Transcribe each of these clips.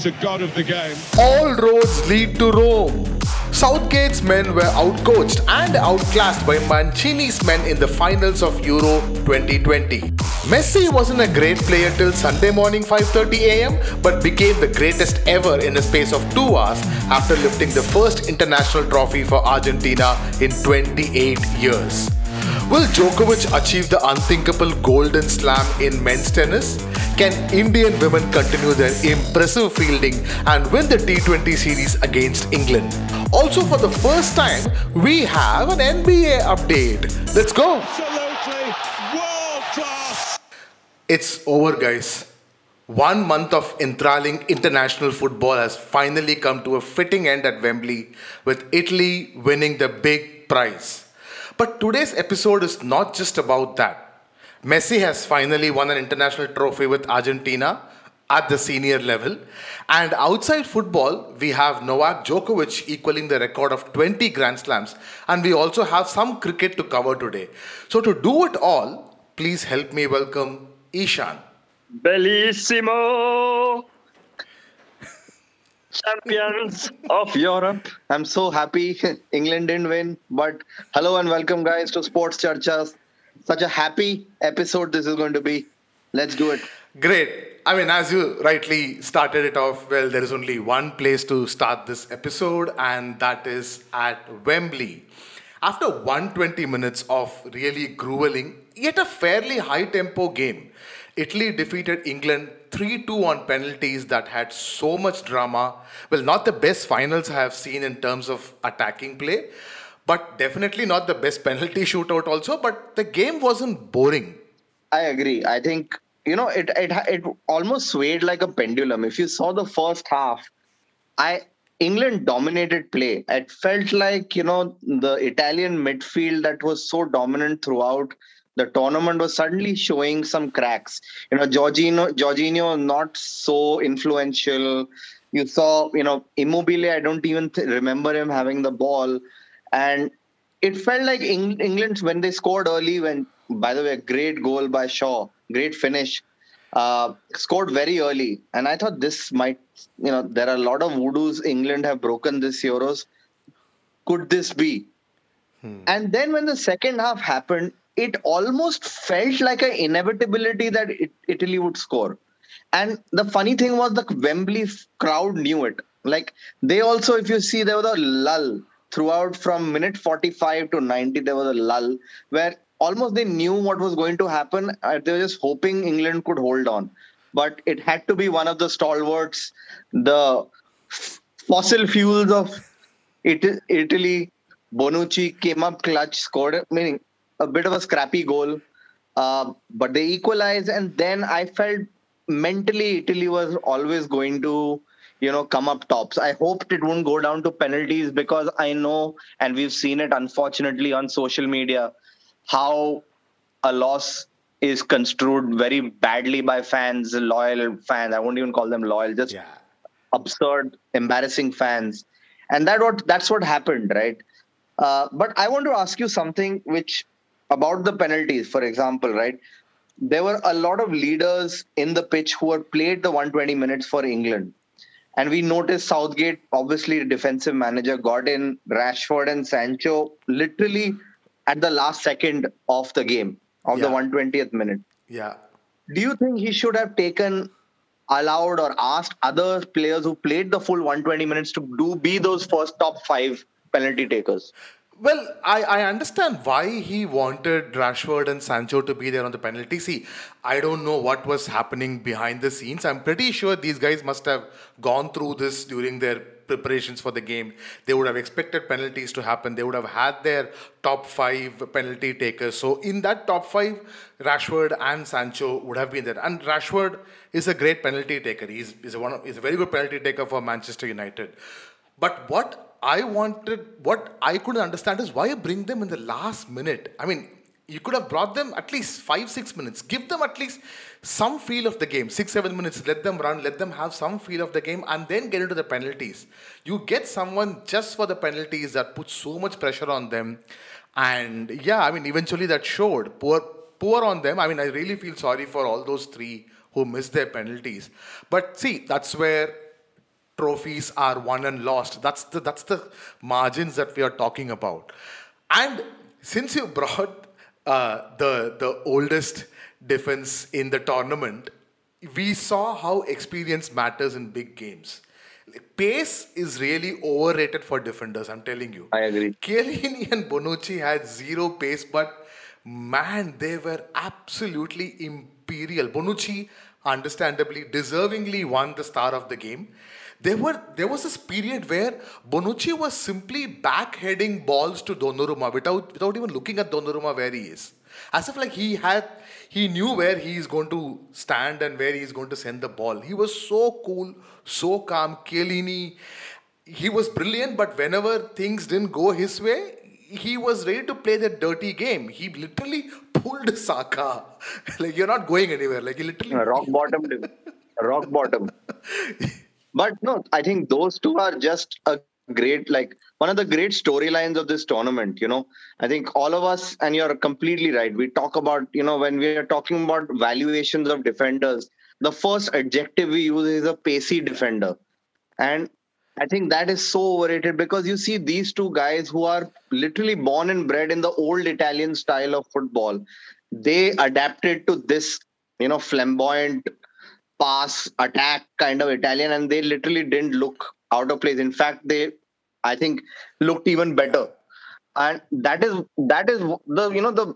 is a god of the game. All roads lead to Rome. Southgate's men were outcoached and outclassed by Mancini's men in the finals of Euro 2020. Messi wasn't a great player till Sunday morning 5:30 a.m. but became the greatest ever in a space of 2 hours after lifting the first international trophy for Argentina in 28 years. Will Djokovic achieve the unthinkable golden slam in men's tennis? Can Indian women continue their impressive fielding and win the T20 series against England? Also, for the first time, we have an NBA update. Let's go! Absolutely world class. It's over, guys. One month of enthralling international football has finally come to a fitting end at Wembley, with Italy winning the big prize. But today's episode is not just about that. Messi has finally won an international trophy with Argentina at the senior level. And outside football, we have Novak Djokovic equaling the record of 20 Grand Slams. And we also have some cricket to cover today. So, to do it all, please help me welcome Ishan. Bellissimo! Champions of Europe. I'm so happy England didn't win. But hello and welcome, guys, to Sports Charchas. Such a happy episode this is going to be. Let's do it. Great. I mean, as you rightly started it off, well, there is only one place to start this episode, and that is at Wembley. After 120 minutes of really grueling, yet a fairly high tempo game, Italy defeated England 3 2 on penalties that had so much drama. Well, not the best finals I have seen in terms of attacking play, but definitely not the best penalty shootout, also. But the game wasn't boring. I agree. I think you know it. It it almost swayed like a pendulum. If you saw the first half, I England dominated play. It felt like you know the Italian midfield that was so dominant throughout the tournament was suddenly showing some cracks. You know, Jorginho, Jorginho not so influential. You saw, you know, Immobile. I don't even th- remember him having the ball, and it felt like Eng- England when they scored early. When, by the way, a great goal by Shaw, great finish. Uh, scored very early, and I thought this might, you know, there are a lot of voodoos England have broken this Euros. Could this be? And then when the second half happened, it almost felt like an inevitability that it, Italy would score. And the funny thing was the Wembley crowd knew it. Like they also, if you see, there was a lull throughout from minute 45 to 90. There was a lull where almost they knew what was going to happen. Uh, They were just hoping England could hold on. But it had to be one of the stalwarts, the f- fossil fuels of It- Italy. Bonucci came up clutch, scored, meaning a bit of a scrappy goal, uh, but they equalized. And then I felt mentally Italy was always going to, you know, come up tops. I hoped it wouldn't go down to penalties because I know, and we've seen it unfortunately on social media, how a loss is construed very badly by fans, loyal fans. I won't even call them loyal, just Yeah. absurd, embarrassing fans, and that what that's what happened, right? Uh, but I want to ask you something which about the penalties, for example, right? There were a lot of leaders in the pitch who had played the 120 minutes for England. And we noticed Southgate, obviously defensive manager, got in Rashford and Sancho literally at the last second of the game, of the 120th minute Yeah. do you think he should have taken allowed or asked other players who played the full 120 minutes to do be those first top five penalty takers Well, I, I understand why he wanted Rashford and Sancho to be there on the penalty. See, I don't know what was happening behind the scenes. I'm pretty sure these guys must have gone through this during their preparations for the game. They would have expected penalties to happen. They would have had their top five penalty takers. So, in that top five, Rashford and Sancho would have been there. And Rashford is a great penalty taker. He's, he's, one he's a very good penalty taker for Manchester United. But what I wanted, what I couldn't understand is why you bring them in the last minute. I mean, you could have brought them at least five, six minutes. Give them at least some feel of the game. Six, seven minutes. Let them run. Let them have some feel of the game, and then get into the penalties. You get someone just for the penalties that puts so much pressure on them, and yeah, I mean, eventually that showed. Poor, poor on them. I mean, I really feel sorry for all those three who missed their penalties. But see, that's where trophies are won and lost. That's the that's the margins that we are talking about. And since you brought uh, the the oldest defense in the tournament, we saw how experience matters in big games. Pace is really overrated for defenders. I'm telling you. I agree. Chiellini and Bonucci had zero pace, but man, they were absolutely imperial. Bonucci, understandably, deservingly won the star of the game. There were there was this period where Bonucci was simply backheading balls to Donnarumma without without even looking at Donnarumma where he is. As if like he had he knew where he is going to stand and where he is going to send the ball. He was so cool, so calm. Chiellini, he was brilliant, but whenever things didn't go his way, he was ready to play that dirty game. He literally pulled Saka. like you're not going anywhere. Like he literally rock bottom, rock bottom. But no, I think those two are just a great, like one of the great storylines of this tournament. You know, I think all of us, and you're completely right. We talk about, you know, when we are talking about valuations of defenders, the first adjective we use is a pacey defender. And I think that is so overrated because you see these two guys who are literally born and bred in the old Italian style of football. They adapted to this, you know, flamboyant pass attack kind of Italian, and they literally didn't look out of place. In fact, they, I think, looked even better. And that is that is the you know the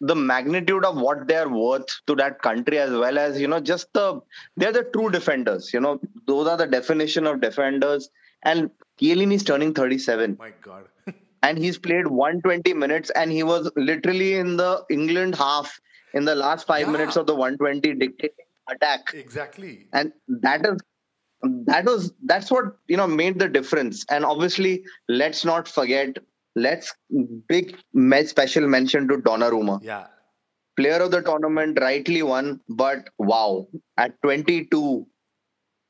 the magnitude of what they're worth to that country as well as you know just the they're the true defenders you know those are the definition of defenders and Chiellini is turning 37 my god and he's played 120 minutes and he was literally in the England half in the last 5 Yeah. minutes of the 120 dictating attack. Exactly. And that is that was that's what you know made the difference. And obviously let's not forget let's big special mention to Donnarumma. Yeah. Player of the tournament rightly won but wow at 22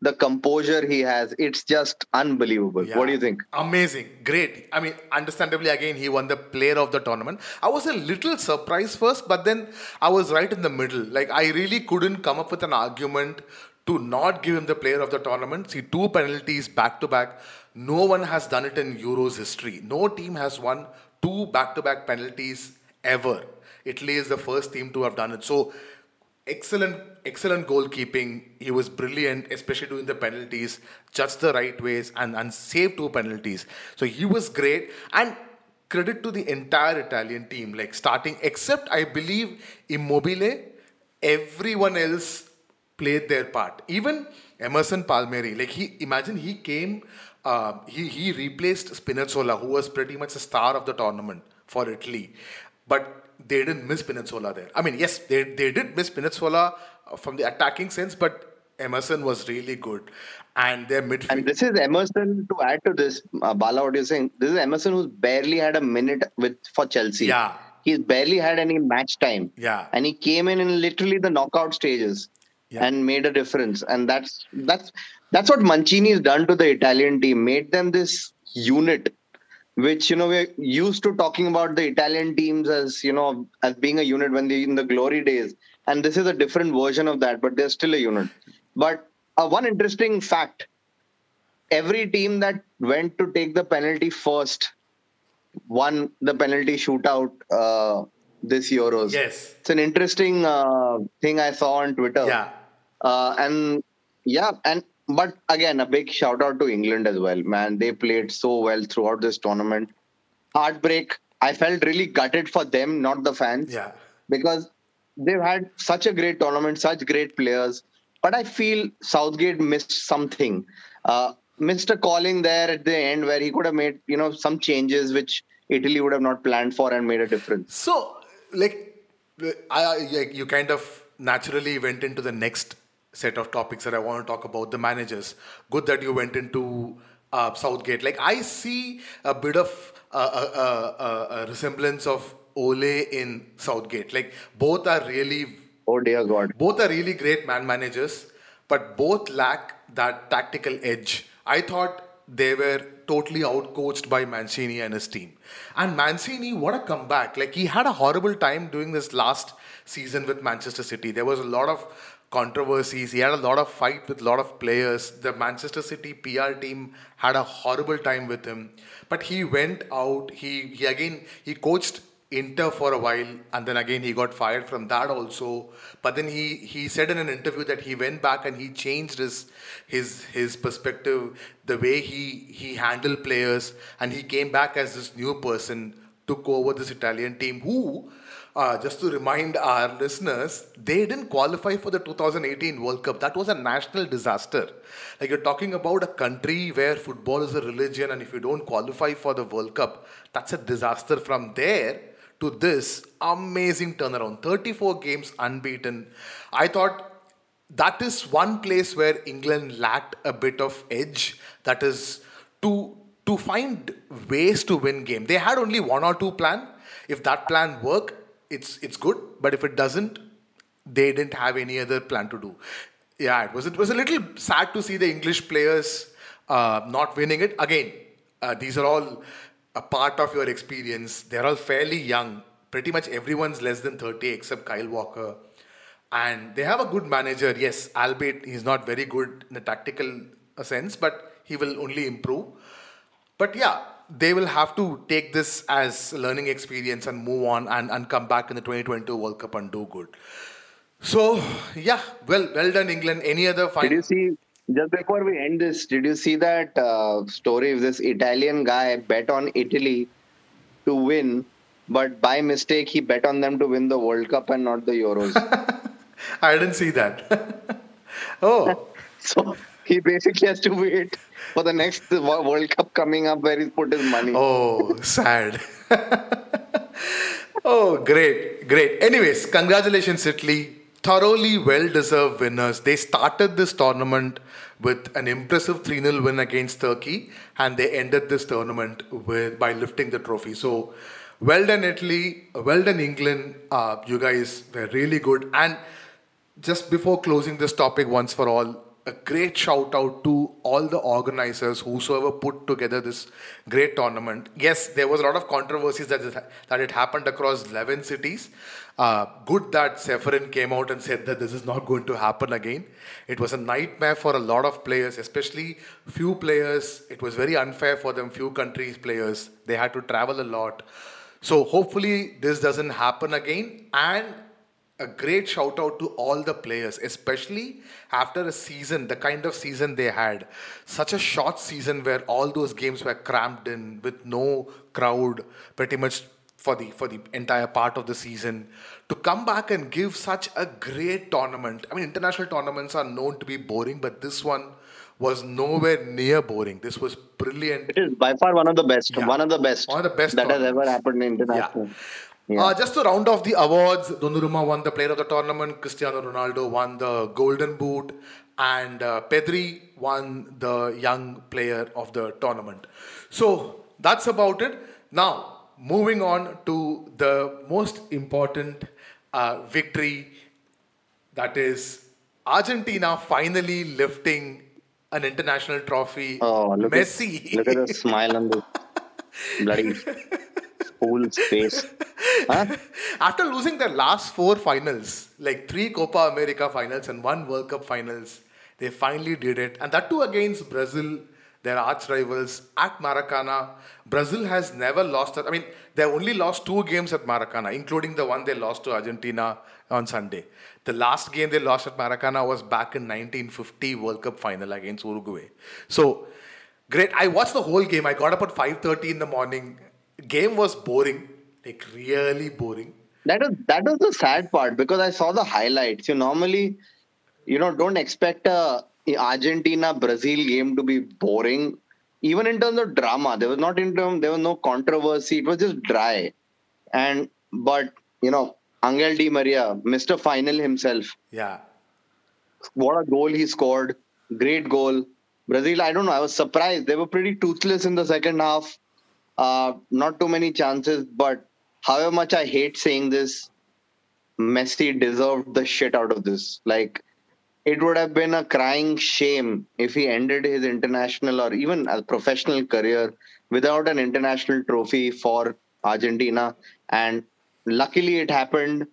the composure he has it's just unbelievable Yeah. what do you think Amazing, great. I mean, understandably, again, he won the player of the tournament. I was a little surprised first, but then I was right in the middle. Like, I really couldn't come up with an argument to not give him the player of the tournament. See, two penalties back to back. No one has done it in Euros history. No team has won two back to back penalties ever. Italy is the first team to have done it. So, excellent excellent goalkeeping. He was brilliant especially doing the penalties. Just the right ways and and saved two penalties. So he was great. And credit to the entire italian team like starting except i believe immobile. Everyone else played their part. Even emerson palmieri like he imagine he came uh, he he replaced spinazzola who was pretty much the star of the tournament for italy. But they didn't miss Spinazzola there. I mean, yes, they, they did miss Spinazzola uh, from the attacking sense, but Emerson was really good. And their midfield. and this is emerson to add to this uh, bala what you're saying this is emerson who's barely had a minute with for chelsea Yeah. he's barely had any match time Yeah. and he came in in literally the knockout stages Yeah. and made a difference and that's that's that's what mancini has done to the italian team made them this unit which you know we're used to talking about the italian teams as you know as being a unit when they in the glory days and this is a different version of that but they're still a unit but uh, one interesting fact every team that went to take the penalty first won the penalty shootout uh, this Euros. yes. It's an interesting uh, thing I saw on Twitter. Yeah. Uh, and yeah, and but again, a big shout out to England as well, man. They played so well throughout this tournament. Heartbreak. I felt really gutted for them, not the fans Yeah. because they've had such a great tournament, such great players. But I feel Southgate missed something. Uh, missed a calling there at the end where he could have made, you know, some changes which Italy would have not planned for and made a difference. So, like, I, I, you kind of naturally went into the next set of topics that I want to talk about the managers. Good that you went into uh, Southgate. Like, I see a bit of uh, a, a, a, a resemblance of Ole in Southgate. Like, both are really Oh dear God. both are really great man managers, but both lack that tactical edge. I thought they were totally outcoached by Mancini and his team. And Mancini, what a comeback! Like he had a horrible time doing this last season with Manchester City. There was a lot of controversies. He had a lot of fight with a lot of players. The Manchester City PR team had a horrible time with him. But he went out. He he again he coached Inter for a while, and then again he got fired from that also. But then he he said in an interview that he went back and he changed his his his perspective, the way he he handled players, and he came back as this new person, took over this Italian team who. Uh, just to remind our listeners, they didn't qualify for the 2018 World Cup. That was a national disaster. Like you're talking about a country where football is a religion, and if you don't qualify for the World Cup, that's a disaster. From there, to this amazing turnaround 34 games unbeaten. I thought that is one place where England lacked a bit of edge. That is to to find ways to win game. They had only one or two plan. If that plan work, it's it's good. But if it doesn't, they didn't have any other plan to do. Yeah, it was it was a little sad to see the English players uh, not winning it. Again, uh, these are all a part of your experience. They're all fairly young. Pretty much everyone's less than 30 except Kyle Walker. And they have a good manager, yes, albeit he's not very good in a tactical sense, but he will only improve. But yeah, they will have to take this as a learning experience and move on and, and come back in the 2022 World Cup and do good. So yeah, well well done England. Any other final? Did you see just before we end this, did you see that uh, story of this Italian guy bet on Italy to win, but by mistake he bet on them to win the World Cup and not the Euros? I didn't see that. oh. so he basically has to wait for the next World Cup coming up where he's put his money. Oh, sad. oh, great, great. Anyways, congratulations, Italy thoroughly well deserved winners. They started this tournament with an impressive 3 0 win against Turkey, and they ended this tournament with by lifting the trophy. So, well done, Italy. Well done, England. Uh, you guys were really good. And just before closing this topic once for all, a great shout out to all the organizers whosoever put together this great tournament. Yes, there was a lot of controversies that it, that it happened across 11 cities. Uh, good that Ceferin came out and said that this is not going to happen again. It was a nightmare for a lot of players, especially few players. It was very unfair for them, few countries players. They had to travel a lot. So hopefully this doesn't happen again. And a great shout out to all the players, especially after a season, the kind of season they had. Such a short season where all those games were cramped in with no crowd, pretty much for the for the entire part of the season. To come back and give such a great tournament. I mean, international tournaments are known to be boring, but this one was nowhere near boring. This was brilliant. It is by far one of the best. Yeah. One of the best. One of the best that has ever happened in international. Yeah. Yeah. Uh, just to round off the awards, Donnarumma won the Player of the Tournament, Cristiano Ronaldo won the Golden Boot, and uh, Pedri won the Young Player of the Tournament. So that's about it. Now, moving on to the most important uh, victory that is Argentina finally lifting an international trophy. Oh, look Messi. At, look at the smile on the bloody fool's space. Huh? After losing their last four finals, like three Copa America finals and one World Cup finals, they finally did it. And that too against Brazil, their arch rivals at Maracana. Brazil has never lost. That. I mean, they only lost two games at Maracana, including the one they lost to Argentina on Sunday. The last game they lost at Maracana was back in 1950 World Cup final against Uruguay. So great. I watched the whole game. I got up at 5:30 in the morning game was boring, like really boring. That was that was the sad part because I saw the highlights. You normally, you know, don't expect a Argentina Brazil game to be boring. Even in terms of drama, there was not in terms there was no controversy. It was just dry, and but you know, Angel Di Maria, Mr. Final himself. Yeah. What a goal he scored! Great goal. Brazil, I don't know. I was surprised. They were pretty toothless in the second half. Uh, not too many chances, but however much I hate saying this, Messi deserved the shit out of this. Like, it would have been a crying shame if he ended his international or even a professional career without an international trophy for Argentina. And luckily, it happened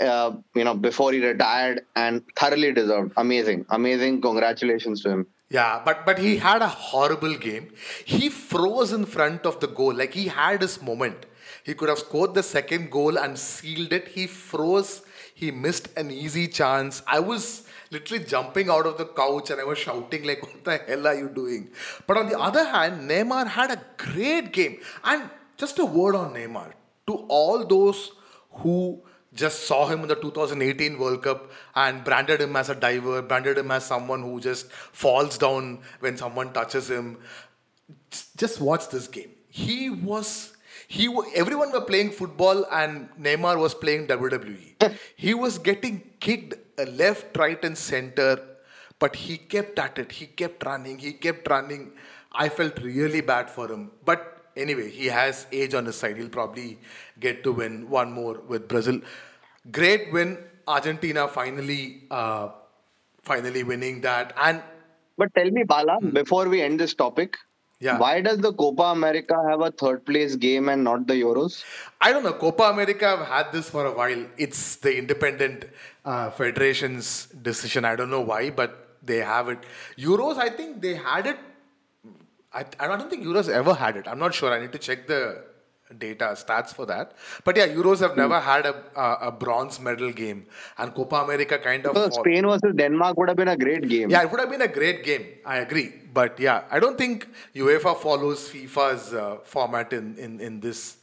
uh, you know, before he retired, and thoroughly deserved. Amazing, amazing. Congratulations to him. Yeah, but but he had a horrible game. He froze in front of the goal. Like he had his moment. He could have scored the second goal and sealed it. He froze. He missed an easy chance. I was literally jumping out of the couch and I was shouting like, "What the hell are you doing?" But on the other hand, Neymar had a great game. And just a word on Neymar to all those who just saw him in the 2018 World Cup and branded him as a diver, branded him as someone who just falls down when someone touches him. Just watch this game. He was he everyone were playing football and Neymar was playing WWE. he was getting kicked left, right, and center, but he kept at it. He kept running. He kept running. I felt really bad for him, but anyway, he has age on his side. He'll probably get to win one more with Brazil. Great win, Argentina finally, uh, finally winning that. And but tell me, Bala, hmm. before we end this topic, yeah. Why does the Copa America have a third place game and not the Euros? I don't know. Copa America have had this for a while. It's the independent uh, federation's decision. I don't know why, but they have it. Euros, I think they had it I, I don't think Euros ever had it. I'm not sure. I need to check the data stats for that. But yeah, Euros have never had a, a, a bronze medal game, and Copa America kind of. So Spain versus Denmark would have been a great game. Yeah, it would have been a great game. I agree, but yeah, I don't think UEFA follows FIFA's uh, format in, in in this.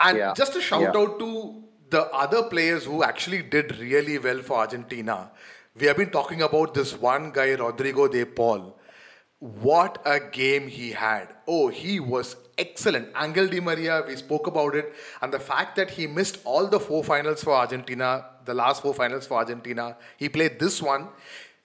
And yeah. just a shout yeah. out to the other players who actually did really well for Argentina. We have been talking about this one guy, Rodrigo de Paul what a game he had. Oh, he was excellent. Angel Di Maria, we spoke about it. And the fact that he missed all the four finals for Argentina, the last four finals for Argentina, he played this one.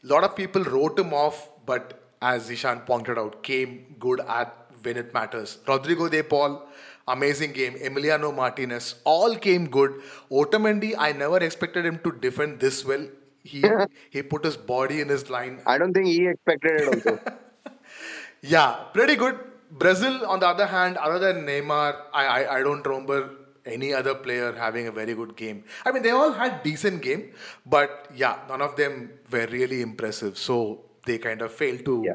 A lot of people wrote him off, but as Zishan pointed out, came good at when it matters. Rodrigo De Paul, amazing game. Emiliano Martinez, all came good. Otamendi, I never expected him to defend this well. He he put his body in his line. I don't think he expected it also. Yeah, pretty good. Brazil, on the other hand, other than Neymar, I, I, I don't remember any other player having a very good game. I mean, they all had decent game, but yeah, none of them were really impressive. So they kind of failed to yeah.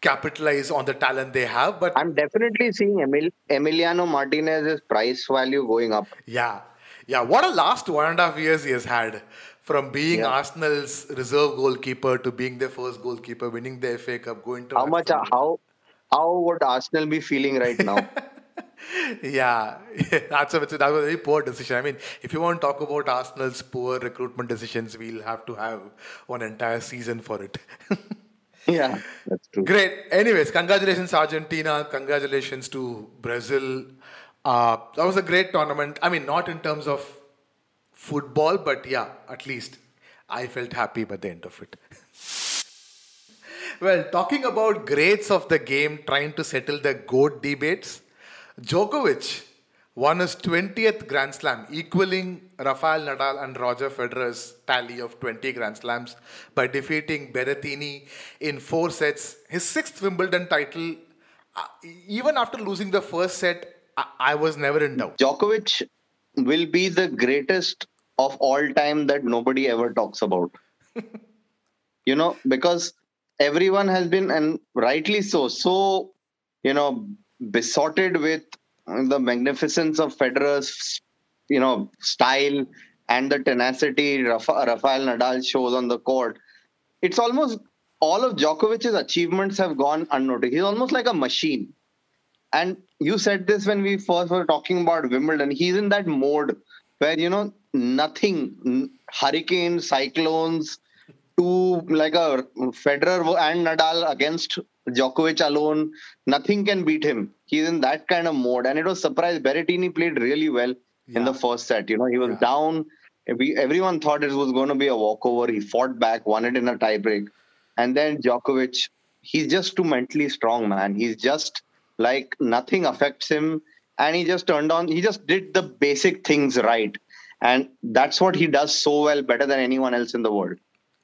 capitalize on the talent they have. But I'm definitely seeing Emil, Emiliano Martinez's price value going up. Yeah, yeah. What a last one and a half years he has had from being yeah. Arsenal's reserve goalkeeper to being their first goalkeeper, winning the FA Cup, going to how much how how would Arsenal be feeling right now? yeah, that's a, that was a very poor decision. I mean, if you want to talk about Arsenal's poor recruitment decisions, we'll have to have one entire season for it. yeah, that's true. Great. Anyways, congratulations Argentina. Congratulations to Brazil. Uh, that was a great tournament. I mean, not in terms of football, but yeah, at least I felt happy by the end of it. well, talking about greats of the game, trying to settle the GOAT debates, Djokovic won his 20th Grand Slam, equaling Rafael Nadal and Roger Federer's tally of 20 Grand Slams by defeating Berrettini in four sets. His sixth Wimbledon title, uh, even after losing the first set, I, I was never in doubt. Djokovic will be the greatest of all time that nobody ever talks about. you know, because everyone has been, and rightly so, so, you know, besotted with the magnificence of Federer's, you know, style and the tenacity Rafael Nadal shows on the court. It's almost all of Djokovic's achievements have gone unnoticed. He's almost like a machine. And you said this when we first were talking about Wimbledon. He's in that mode where, you know, nothing, hurricanes, cyclones, to like a Federer and Nadal against Djokovic alone, nothing can beat him. He's in that kind of mode. And it was surprised. Berrettini played really well yeah. in the first set. You know, he was yeah. down. We, everyone thought it was going to be a walkover. He fought back, won it in a tiebreak. And then Djokovic, he's just too mentally strong, man. He's just like nothing affects him. And he just turned on, he just did the basic things right. And that's what he does so well, better than anyone else in the world.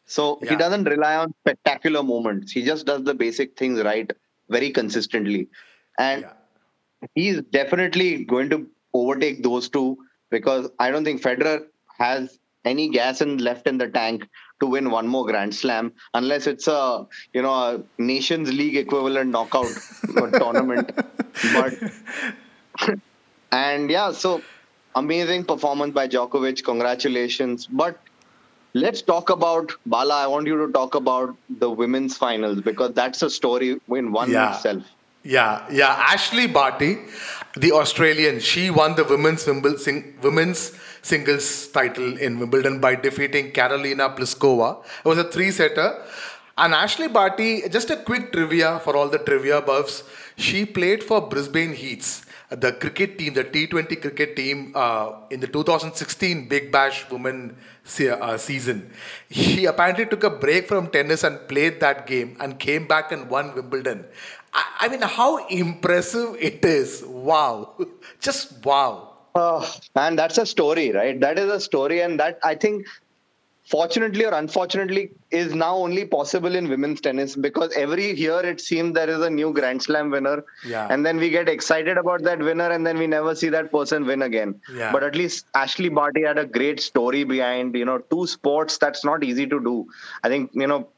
So yeah. he doesn't rely on spectacular moments. He just does the basic things right very consistently. And yeah. he's definitely going to overtake those two because I don't think Federer has any gas in left in the tank to win one more Grand Slam, unless it's a you know a Nations League equivalent knockout tournament. But and yeah, so amazing performance by Djokovic. Congratulations. But let's talk about Bala. I want you to talk about the women's finals because that's a story in one Yeah. itself. Yeah, yeah. Ashley Barty, the Australian, she won the women's Wimble- sing- women's singles title in Wimbledon by defeating Karolina Pliskova. It was a three-setter. And Ashley Barty, just a quick trivia for all the trivia buffs. She played for Brisbane Heats, the cricket team, the T20 cricket team uh, in the 2016 Big Bash Women se- uh, season. She apparently took a break from tennis and played that game and came back and won Wimbledon. I, I mean, how impressive it is! Wow, just wow. Oh, and that's a story, right? That is a story, and that I think, fortunately or unfortunately, is now only possible in women's tennis because every year it seems there is a new Grand Slam winner, Yeah. and then we get excited about that winner, and then we never see that person win again. Yeah. But at least Ashley Barty had a great story behind, you know, two sports that's not easy to do. I think you know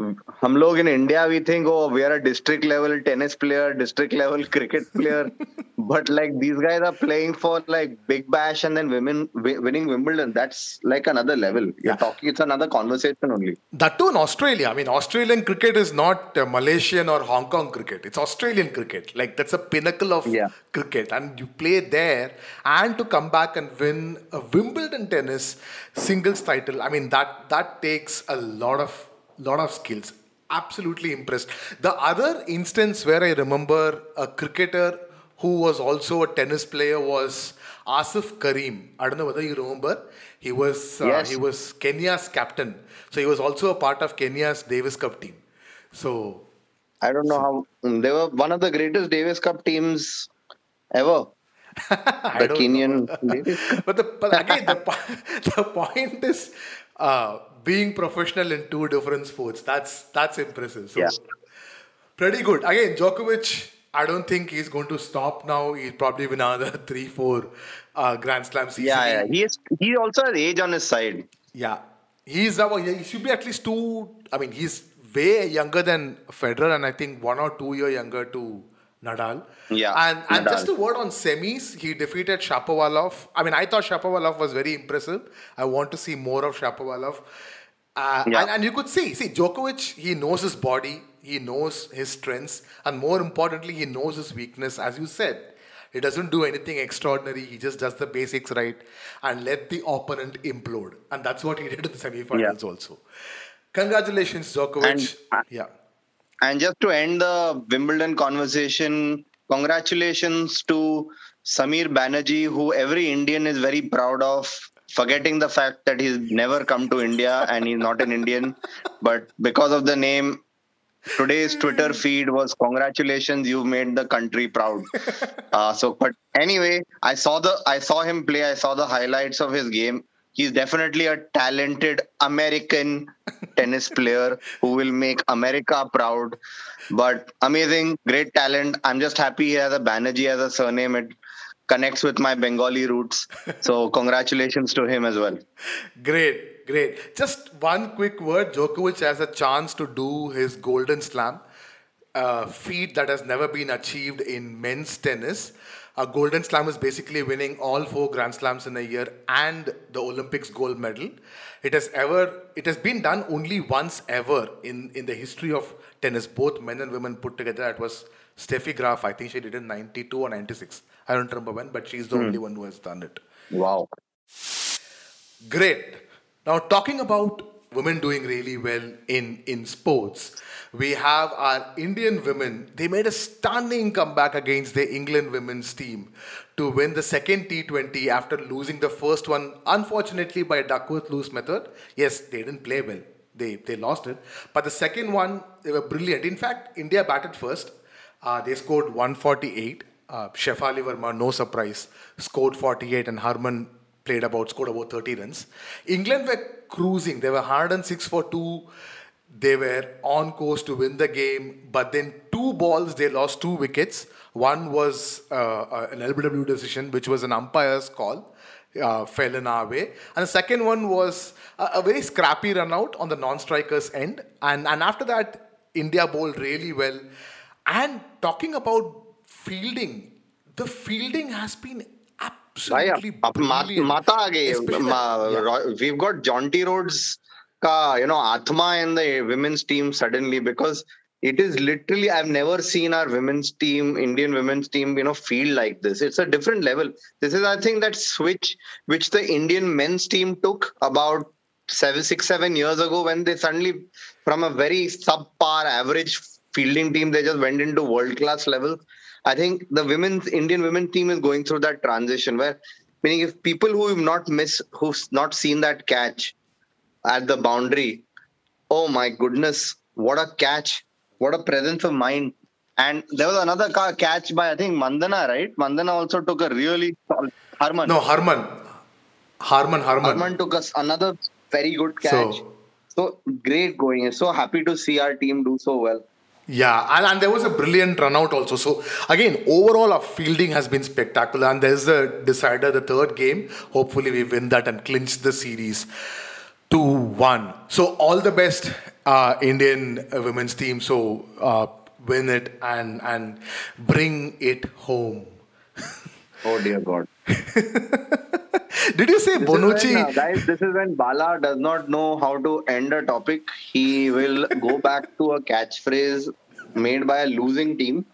हम लोग in India we think oh we are a district level tennis player district level cricket player but like these guys are playing for like big bash and then women wi- winning Wimbledon that's like another level you're Yeah. talking it's another conversation only That too in Australia. I mean, Australian cricket is not uh, Malaysian or Hong Kong cricket. It's Australian cricket. Like that's a pinnacle of Yeah. cricket, and you play there, and to come back and win a Wimbledon tennis singles title. I mean, that that takes a lot of lot of skills. Absolutely impressed. The other instance where I remember a cricketer who was also a tennis player was Asif Karim. I don't know whether you remember. He was uh, Yes. he was Kenya's captain. So he was also a part of Kenya's Davis Cup team. So I don't know how mm, they were one of the greatest Davis Cup teams ever the Kenyan know. Davis Cup. but the but again the the point is uh, being professional in two different sports. That's that's impressive. So Yeah. pretty good. Again, Djokovic. I don't think he's going to stop now. He'll probably win another three, four uh, Grand Slam season. yeah yeah he is he also has age on his side Yeah, he's yeah, he should be at least two. I mean, he's way younger than Federer, and I think one or two year younger to Nadal. Yeah, and and Nadal. just a word on semis, he defeated Shapovalov. I mean, I thought Shapovalov was very impressive. I want to see more of Shapovalov. Uh, Yeah. and, and you could see, see, Djokovic, he knows his body, he knows his strengths, and more importantly, he knows his weakness. As you said, he doesn't do anything extraordinary. He just does the basics right and let the opponent implode. And that's what he did in the semifinals also. Congratulations, Djokovic. And, uh, yeah. And just to end the Wimbledon conversation, congratulations to Samir Banerjee, who every Indian is very proud of, forgetting the fact that he's never come to India and he's not an Indian. But because of the name, today's Twitter feed was congratulations, you've made the country proud. Uh, so, but anyway, I saw the I saw him play. I saw the highlights of his game. He's definitely a talented American tennis player who will make America proud. But amazing, great talent. I'm just happy he has a Banerjee as a surname. It connects with my Bengali roots. So congratulations to him as well. Great, great. Just one quick word Djokovic has a chance to do his Golden Slam, uh, feat that has never been achieved in men's tennis. A Golden Slam is basically winning all four Grand Slams in a year and the Olympics gold medal. It has ever, it has been done only once ever in, in the history of tennis, both men and women put together. It was Steffi Graf. I think she did it in 92 or 96. I don't remember when, but she's the only one who has done it. Wow. Great. Now, talking about women doing really well in, in sports, we have our Indian women. They made a stunning comeback against the England women's team to win the second T20 after losing the first one, unfortunately, by Duckworth Lewis method. Yes, they didn't play well. They, they lost it. But the second one, they were brilliant. In fact, India batted first. Uh, they scored 148. Uh, Shefali Verma, no surprise, scored 48, and Harman played about, scored about 30 runs. England were cruising. They were 106 for 2. They were on course to win the game, but then two balls, they lost two wickets. One was uh, uh, an LBW decision, which was an umpire's call. uh, fell in our way. And the second one was a, a very scrappy run out on the non-strikers end. And, and after that, India bowled really well. And talking about fielding, the fielding has been absolutely brilliant. Mata aa gayi. Especially Ma- that- yeah. Ro- We've got Jonty Rhodes ka, you know, Atma in the women's team suddenly because it is literally, I've never seen our women's team, Indian women's team, you know, feel like this. It's a different level. This is, I think, that switch which the Indian men's team took about seven, six, seven years ago when they suddenly, from a very subpar average fielding team, they just went into world class level. I think the women's Indian women team is going through that transition where, meaning, if people who have not missed, who've not seen that catch at the boundary, oh my goodness, what a catch! What a presence of mind! And there was another ca- catch by I think Mandhana, right? Mandhana also took a really solid, Harman. No, Harman. Harman, Harman. Harman took us another very good catch. So- So, great going. So happy to see our team do so well. Yeah, and, and there was a brilliant run out also. So again, overall our fielding has been spectacular, and there's the decider, the third game. Hopefully, we win that and clinch the series. 2-1. So all the best, uh, Indian women's team. So uh, win it and and bring it home. Oh dear God. Did you say This is Bonucci? when, uh, guys, this is when Bala does not know how to end a topic. He will go back to a catchphrase made by a losing team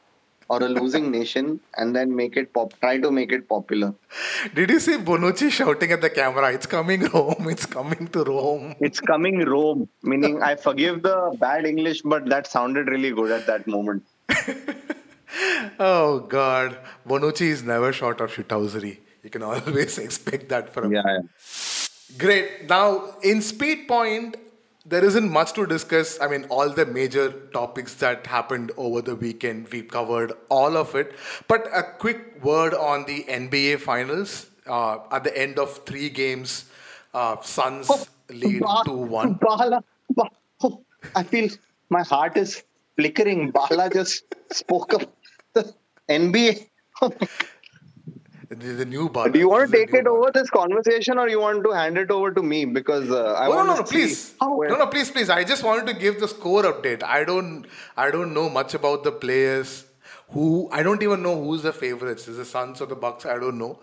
or a losing nation and then make it pop try to make it popular. Did you see Bonucci shouting at the camera? It's coming home. It's coming to Rome. It's coming Rome, meaning I forgive the bad English, but that sounded really good at that moment. Oh God, Bonucci is never short of shithousery. You can always expect that from him. yeah. Great. Now, in Speed Point, there isn't much to discuss. I mean, all the major topics that happened over the weekend, we've covered all of it. But a quick word on the NBA Finals. Uh, at the end of three games, uh, Suns lead Ba- 2 1. Bala, Ba- oh, I feel my heart is flickering. Bala just spoke of the NBA. The, the new ball. Do you want to take it over this conversation, or you want to hand it over to me? Because uh, I Oh, no, want no, to no, see please. No, no, please, please. I just wanted to give the score update. I don't, I don't know much about the players. Who I don't even know who's the favorites. Is the Suns or the Bucks? I don't know.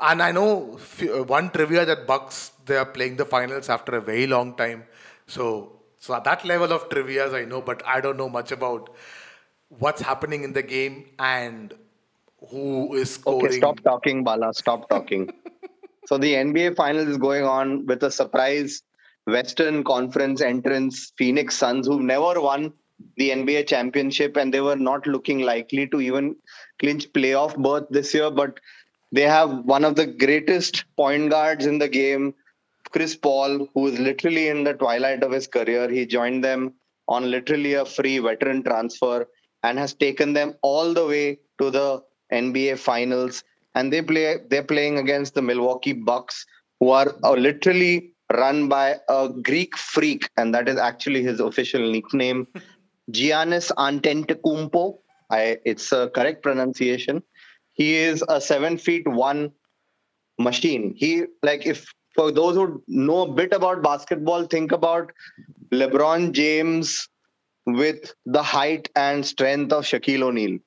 And I know uh, one trivia that Bucks they are playing the finals after a very long time. So, so at that level of trivia's I know, but I don't know much about what's happening in the game and who is scoring. Okay, stop talking, Bala. Stop talking. so the NBA Finals is going on with a surprise Western Conference entrance, Phoenix Suns, who've never won the NBA championship, and they were not looking likely to even clinch playoff berth this year. But they have one of the greatest point guards in the game, Chris Paul, who is literally in the twilight of his career. He joined them on literally a free veteran transfer and has taken them all the way to the NBA finals. And they play they're playing against the Milwaukee Bucks, who are uh, literally run by a Greek freak, and that is actually his official nickname, Giannis Antetokounmpo. I it's a correct pronunciation. He is a seven feet one machine. He like if for those who know a bit about basketball, think about LeBron James with the height and strength of Shaquille O'Neal.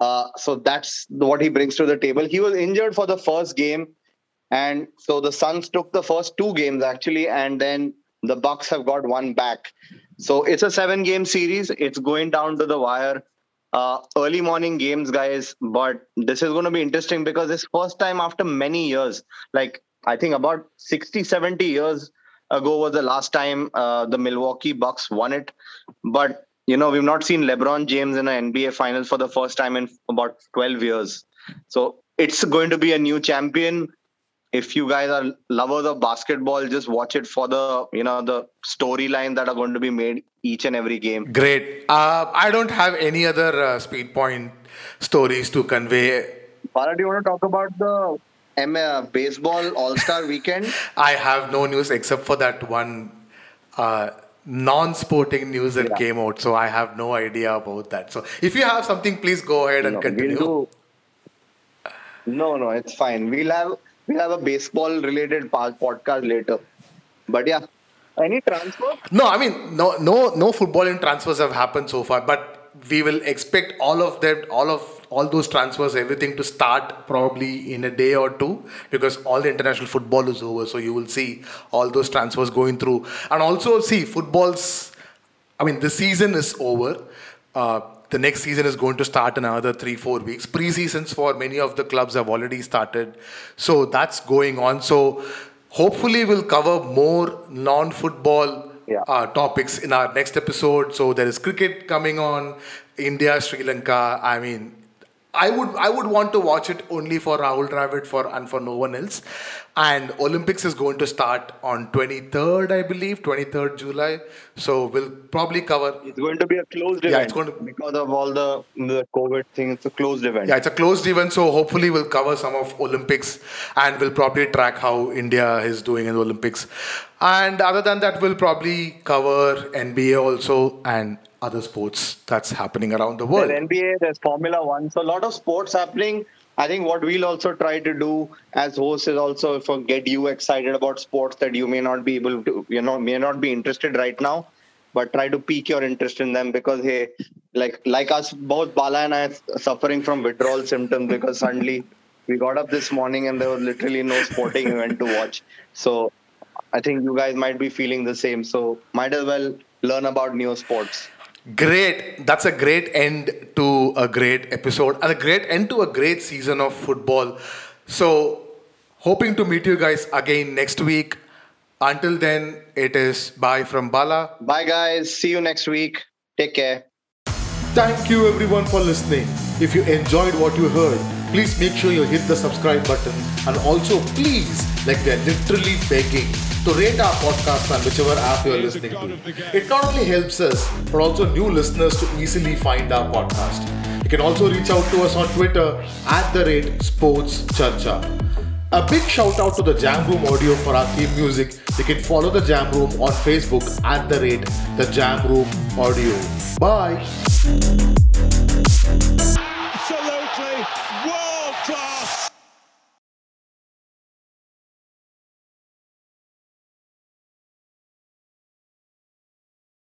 Uh, so that's what he brings to the table. He was injured for the first game, and so the Suns took the first two games actually, and then the Bucks have got one back. So it's a seven-game series. It's going down to the wire. Uh, early morning games, guys. But this is going to be interesting because it's first time after many years. Like I think about 60, 70 years ago was the last time uh, the Milwaukee Bucks won it. But you know, we've not seen LeBron James in an NBA Finals for the first time in about 12 years. So it's going to be a new champion. If you guys are lovers of basketball, just watch it for the you know the storyline that are going to be made each and every game. Great. Uh, I don't have any other uh, speed point stories to convey. Bala, do you want to talk about the M- uh, baseball All Star Weekend? I have no news except for that one uh, non-sporting news that Yeah. came out. So I have no idea about that. So if you have something, please go ahead and No, continue. we'll do- No, no, it's fine. We'll have we'll have a baseball related podcast later. But yeah, any transfer? No, I mean no no no football footballing transfers have happened so far, but we will expect all of them, all of all those transfers, everything to start probably in a day or two because all the international football is over. So you will see all those transfers going through, and also see footballs. I mean, the season is over. Uh, the next season is going to start in another three, four weeks. Pre-seasons for many of the clubs have already started, so that's going on. So hopefully, we'll cover more non-football yeah. uh, topics in our next episode. So there is cricket coming on, India, Sri Lanka. I mean, I would I would want to watch it only for Rahul Dravid for and for no one else. And Olympics is going to start on 23rd, I believe, 23rd July. So we'll probably cover. It's going to be a closed Yeah, event. it's going to- because of all the the COVID thing. It's a closed event. Yeah, it's a closed event, so hopefully we'll cover some of Olympics and we'll probably track how India is doing in the Olympics. And other than that, we'll probably cover NBA also and other sports that's happening around the world. There's NBA, there's Formula One, so a lot of sports happening. I think what we'll also try to do as hosts is also for get you excited about sports that you may not be able to, you know, may not be interested right now, but try to pique your interest in them because hey, like like us, both Bala and I are suffering from withdrawal symptoms because suddenly we got up this morning and there was literally no sporting event to watch. So I think you guys might be feeling the same. So might as well learn about new sports. Great. That's a great end to a great episode and a great end to a great season of football. So, hoping to meet you guys again next week. Until then, it is bye from Bala. Bye guys. See you next week. Take care. Thank you everyone for listening. If you enjoyed what you heard, please make sure you hit the subscribe button and also please, like we are literally begging, to rate our podcast on whichever app you are listening to. It not only helps us, but also new listeners to easily find our podcast. You can also reach out to us on Twitter at the rate Sports Charcha. A big shout out to the Jam Room Audio for our theme music. You can follow the Jam Room on Facebook at the rate the Jam Room Audio. Bye.